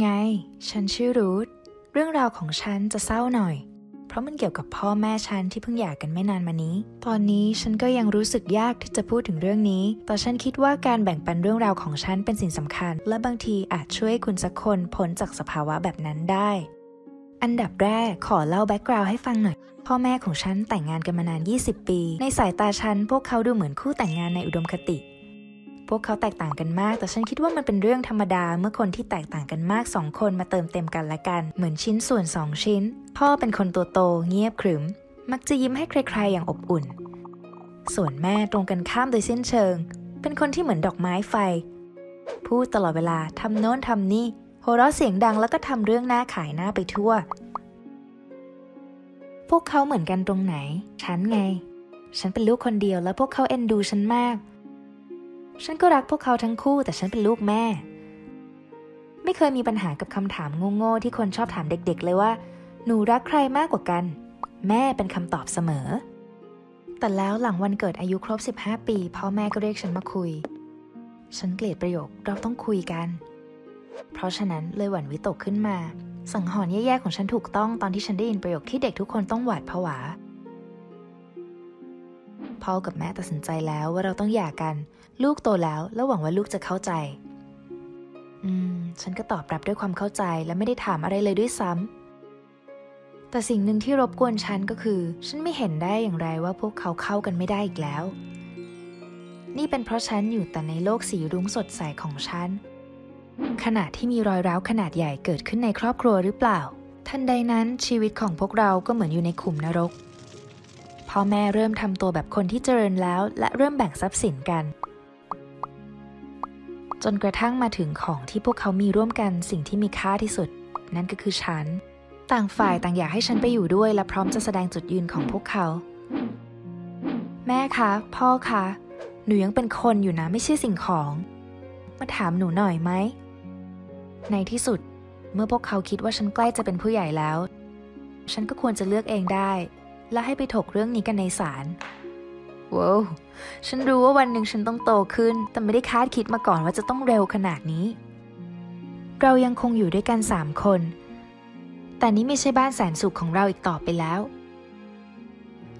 ไง ฉันชื่อรูท เรื่องราวของฉันจะเศร้าหน่อย เพราะมันเกี่ยวกับพ่อแม่ฉันที่เพิ่งหย่ากันไม่นานมานี้ ตอนนี้ฉันก็ยังรู้สึกยากที่จะพูดถึงเรื่องนี้ แต่ฉันคิดว่าการแบ่งปันเรื่องราวของฉันเป็นสิ่งสำคัญ และบางทีอาจช่วยคุณสักคนพ้นจากสภาวะแบบนั้นได้ อันดับแรกขอเล่าแบ็กกราวด์ให้ฟังหน่อยพ่อแม่ของฉันแต่งงานกันมานาน 20 ปี ในสายตาฉันพวกเขาดูเหมือนคู่แต่งงานในอุดมคติ วกเขาแตกต่างกันมาก แต่ฉันคิดว่ามันเป็นเรื่องธรรมดาเมื่อคนที่แตกต่างกันมากสองคนมาเติมเต็มกันและกัน เหมือนชิ้นส่วนสองชิ้น พ่อเป็นคนตัวโต เงียบขรึม มักจะยิ้มให้ใครๆอย่างอบอุ่น ส่วนแม่ตรงกันข้ามโดยสิ้นเชิง เป็นคนที่เหมือนดอกไม้ไฟ พูดตลอดเวลาทำโน้นทำนี่โหเราะเสียงดังแล้วก็ทำเรื่องหน้าขายหน้าไปทั่ว พวกเขาเหมือนกันตรงไหน ฉันไง ฉันเป็นลูกคนเดียวแล้วพวกเขาเอ็นดูฉันมาก ฉันก็รักพวกเขาทั้งคู่แต่ฉันเป็นลูกแม่ ไม่เคยมีปัญหากับคำถามโง่ๆที่คนชอบถามเด็กๆ เลยว่า หนูรักใครมากกว่ากัน แม่เป็นคำตอบเสมอ แต่แล้วหลังวันเกิดอายุครบ 15 ปีพ่อแม่ก็เรียกฉันมาคุย ฉันเกลียดประโยคเราต้องคุยกัน เพราะฉะนั้นเลยหวั่นวิตกขึ้นมา สังหรณ์แย่ๆของฉันถูกต้องตอนที่ฉันได้ยินประโยคที่เด็กทุกคนต้องหวาดผวาพ่อกับแม่ตัดสินใจแล้วว่าเราต้องหย่ากัน ลูกโตแล้ว แล้วหวังว่าลูกจะเข้าใจ อืม ฉันก็ตอบรับด้วยความเข้าใจและไม่ได้ถามอะไรเลยด้วยซ้ำ แต่สิ่งหนึ่งที่รบกวนฉันก็คือ ฉันไม่เห็นได้อย่างไรว่าพวกเขาเข้ากันไม่ได้อีกแล้ว นี่เป็นเพราะฉันอยู่แต่ในโลกสีรุ้งสดใสของฉัน ขณะที่มีรอยร้าวขนาดใหญ่เกิดขึ้นในครอบครัวหรือเปล่า ทันใดนั้นชีวิตของพวกเราก็เหมือนอยู่ในขุมนรกพ่อแม่เริ่มทำตัวแบบคนที่เจริญแล้ว และเริ่มแบ่งทรัพย์สินกัน จนกระทั่งมาถึงของที่พวกเขามีร่วมกันสิ่งที่มีค่าที่สุด นั่นก็คือฉัน ต่างฝ่ายต่างอยากให้ฉันไปอยู่ด้วย และพร้อมจะแสดงจุดยืนของพวกเขา แม่คะ พ่อคะ หนูยังเป็นคนอยู่นะไม่ใช่สิ่งของ มาถามหนูหน่อยไหม ในที่สุด เมื่อพวกเขาคิดว่าฉันใกล้จะเป็นผู้ใหญ่แล้ว ฉันก็ควรจะเลือกเองได้ และให้ไปถกเรื่องนี้กันในศาล ว้าวฉันรู้ว่าวันหนึ่งฉันต้องโตขึ้น แต่ไม่ได้คาดคิดมาก่อนว่าจะต้องเร็วขนาดนี้ เรายังคงอยู่ด้วยกันสามคน แต่นี้ไม่ใช่บ้านแสนสุขของเราอีกต่อไปแล้ว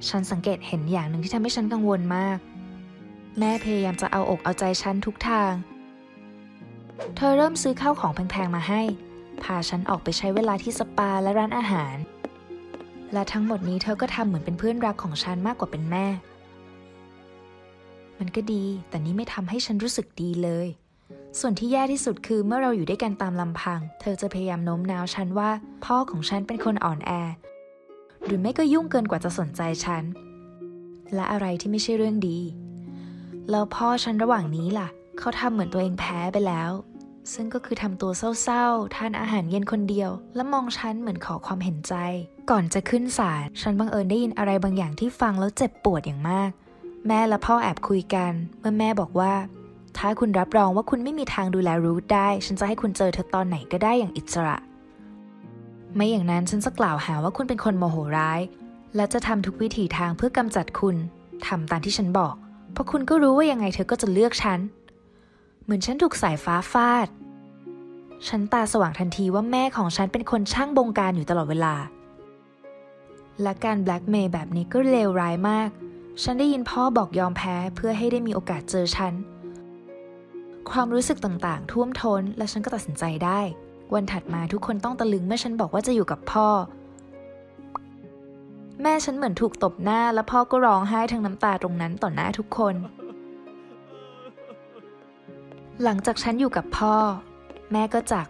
ฉันสังเกตเห็นอย่างหนึ่งที่ทำให้ฉันกังวลมาก แม่พยายามจะเอาอกเอาใจฉันทุกทาง เธอเริ่มซื้อข้าวของแพงๆมาให้ พาฉันออกไปใช้เวลาที่สปาและร้านอาหาร และทั้งหมดนี้เธอก็ทำเหมือนเป็นเพื่อนรักของฉันมากกว่าเป็นแม่ มันก็ดี แต่นี้ไม่ทำให้ฉันรู้สึกดีเลย ส่วนที่แย่ที่สุดคือเมื่อเราอยู่ด้วยกันตามลำพัง เธอจะพยายามโน้มน้าวฉันว่า พ่อของฉันเป็นคนอ่อนแอ หรือไม่ก็ยุ่งเกินกว่าจะสนใจฉัน และอะไรที่ไม่ใช่เรื่องดี แล้วพ่อฉันระหว่างนี้ล่ะ เขาทำเหมือนตัวเองแพ้ไปแล้ว ซึ่งก็คือทำตัวเศร้าๆ ทานอาหารเย็นคนเดียว และมองฉันเหมือนขอความเห็นใจ ก่อนจะขึ้นศาลฉันบังเอิญได้ยินอะไรบางอย่างที่ฟังแล้วเจ็บปวดอย่างมาก แม่และพ่อแอบคุยกัน เมื่อแม่บอกว่า ถ้าคุณรับรองว่าคุณไม่มีทางดูแลรูทได้ ฉันจะให้คุณเจอเธอตอนไหนก็ได้อย่างอิสระ ไม่อย่างนั้นฉันจะกล่าวหาว่าคุณเป็นคนโมโหร้าย และจะทำทุกวิถีทางเพื่อกำจัดคุณทำตามที่ฉันบอก เพราะคุณก็รู้ว่ายังไงเธอก็จะเลือกฉัน เหมือนฉันถูกสายฟ้าฟาด ฉันตาสว่างทันทีว่าแม่ของฉันเป็นคนช่างบงการอยู่ตลอดเวลา และการแบล็กเมย์แบบนี้ก็เลวร้ายมาก ฉันได้ยินพ่อบอกยอมแพ้เพื่อให้ได้มีโอกาสเจอฉัน ความรู้สึกต่างๆ ท่วมท้น และฉันก็ตัดสินใจได้ วันถัดมาทุกคนต้องตะลึงเมื่อฉันบอกว่าจะอยู่กับพ่อ แม่ฉันเหมือนถูกตบหน้า และพ่อก็ร้องไห้ทั้งน้ำตาตรงนั้นต่อหน้าทุกคน หลังจากฉันอยู่กับพ่อ แม่ก็จาก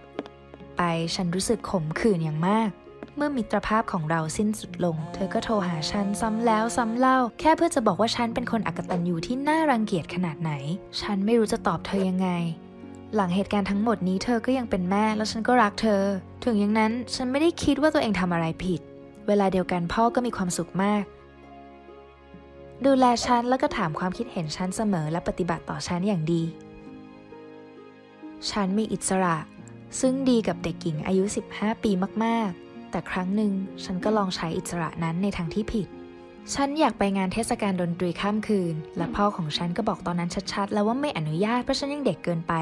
ไปฉันรู้สึกขมขื่นอย่างมาก เมื่อมิตรภาพของเราสิ้นสุดลง เธอก็โทรหาฉันซ้ำแล้วซ้ำเล่า แค่เพื่อจะบอกว่าฉันเป็นคนอักตันยูที่น่ารังเกียจขนาดไหน ฉันไม่รู้จะตอบเธอยังไง หลังเหตุการณ์ทั้งหมดนี้เธอก็ยังเป็นแม่แล้วฉันก็รักเธอ ถึงอย่างนั้นฉันไม่ได้คิดว่าตัวเองทำอะไรผิด เวลาเดียวกันพ่อก็มีความสุขมาก ดูแลฉันแล้วก็ถามความคิดเห็นฉันเสมอและปฏิบัติต่อฉันอย่างดี ฉันมีอิสระ ซึ่งดีกับเด็กหญิงอายุ 15 ปีมากๆ แต่ครั้งหนึ่งฉันก็ลองใช้อิสระนั้นในทางที่ผิด ฉันอยากไปงานเทศกาลดนตรีข้ามคืน และพ่อของฉันก็บอกตอนนั้นชัดๆ แล้วว่าไม่อนุญาตเพราะฉันยังเด็กเกินไป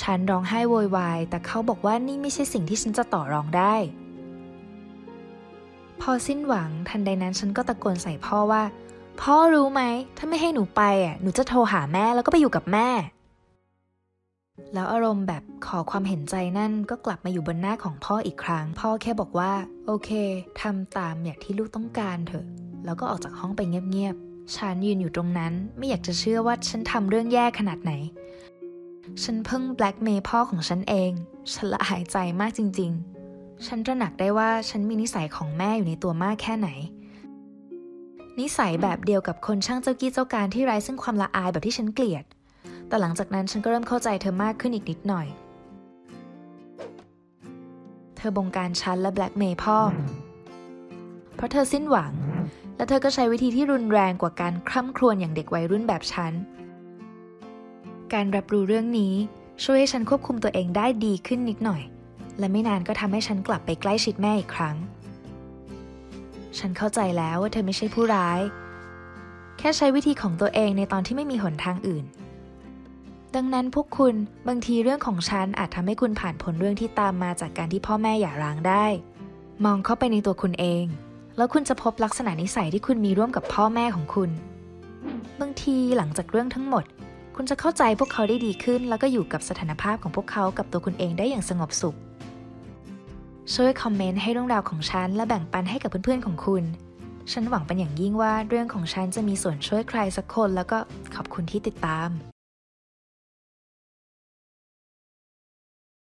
ฉันร้องไห้โวยวาย แต่เขาบอกว่านี่ไม่ใช่สิ่งที่ฉันจะต่อรองได้ พอสิ้นหวังทันใดนั้นฉันก็ตะโกนใส่พ่อว่า พ่อรู้ไหม ถ้าไม่ให้หนูไปอะหนูจะโทรหาแม่แล้วก็ไปอยู่กับแม่ แล้วอารมณ์แบบขอความเห็นใจนั่นก็กลับมาอยู่บนหน้าของพ่ออีกครั้ง พ่อแค่บอกว่า โอเคทำตามอย่างที่ลูกต้องการเถอะ แล้วก็ออกจากห้องไปเงียบๆฉันยืนอยู่ตรงนั้นไม่อยากจะเชื่อว่าฉันทำเรื่องแย่ขนาดไหน ฉันเพิ่งแบล็กเมย์พ่อของฉันเอง ฉันละอายใจมากจริง ๆ ฉันตระหนักได้ว่าฉันมีนิสัยของแม่อยู่ในตัวมากแค่ไหน นิสัยแบบเดียวกับคนช่างเจ้ากี้เจ้าการที่ไร้ซึ่งความละอายแบบที่ฉันเกลียด แต่หลังจากนั้นฉันก็เริ่มเข้าใจเธอมากขึ้นอีกนิดหน่อย เธอบงการฉันและแบล็กเมย์พ่อ เพราะเธอสิ้นหวัง และเธอก็ใช้วิธีที่รุนแรงกว่าการคร่ำครวญอย่างเด็กวัยรุ่นแบบฉัน การรับรู้เรื่องนี้ช่วยให้ฉันควบคุมตัวเองได้ดีขึ้นนิดหน่อย และไม่นานก็ทำให้ฉันกลับไปใกล้ชิดแม่อีกครั้ง ฉันเข้าใจแล้วว่าเธอไม่ใช่ผู้ร้าย แค่ใช้วิธีของตัวเองในตอนที่ไม่มีหนทางอื่น ดังนั้นพวกคุณบางทีเรื่องของฉันอาจทำให้คุณผ่านผลเรื่องที่ตามมาจากการที่พ่อแม่หย่าร้างได้ มองเข้าไปในตัวคุณเอง แล้วคุณจะพบลักษณะนิสัยที่คุณมีร่วมกับพ่อแม่ของคุณ บางทีหลังจากเรื่องทั้งหมด คุณจะเข้าใจพวกเขาได้ดีขึ้น แล้วก็อยู่กับสถานภาพของพวกเขากับตัวคุณเองได้อย่างสงบสุข ช่วยคอมเมนต์ให้เรื่องราวของฉันและแบ่งปันให้กับเพื่อนๆของคุณฉันหวังเป็นอย่างยิ่งว่าเรื่องของฉันจะมีส่วนช่วยใครสักคนแล้วก็ขอบคุณที่ติดตาม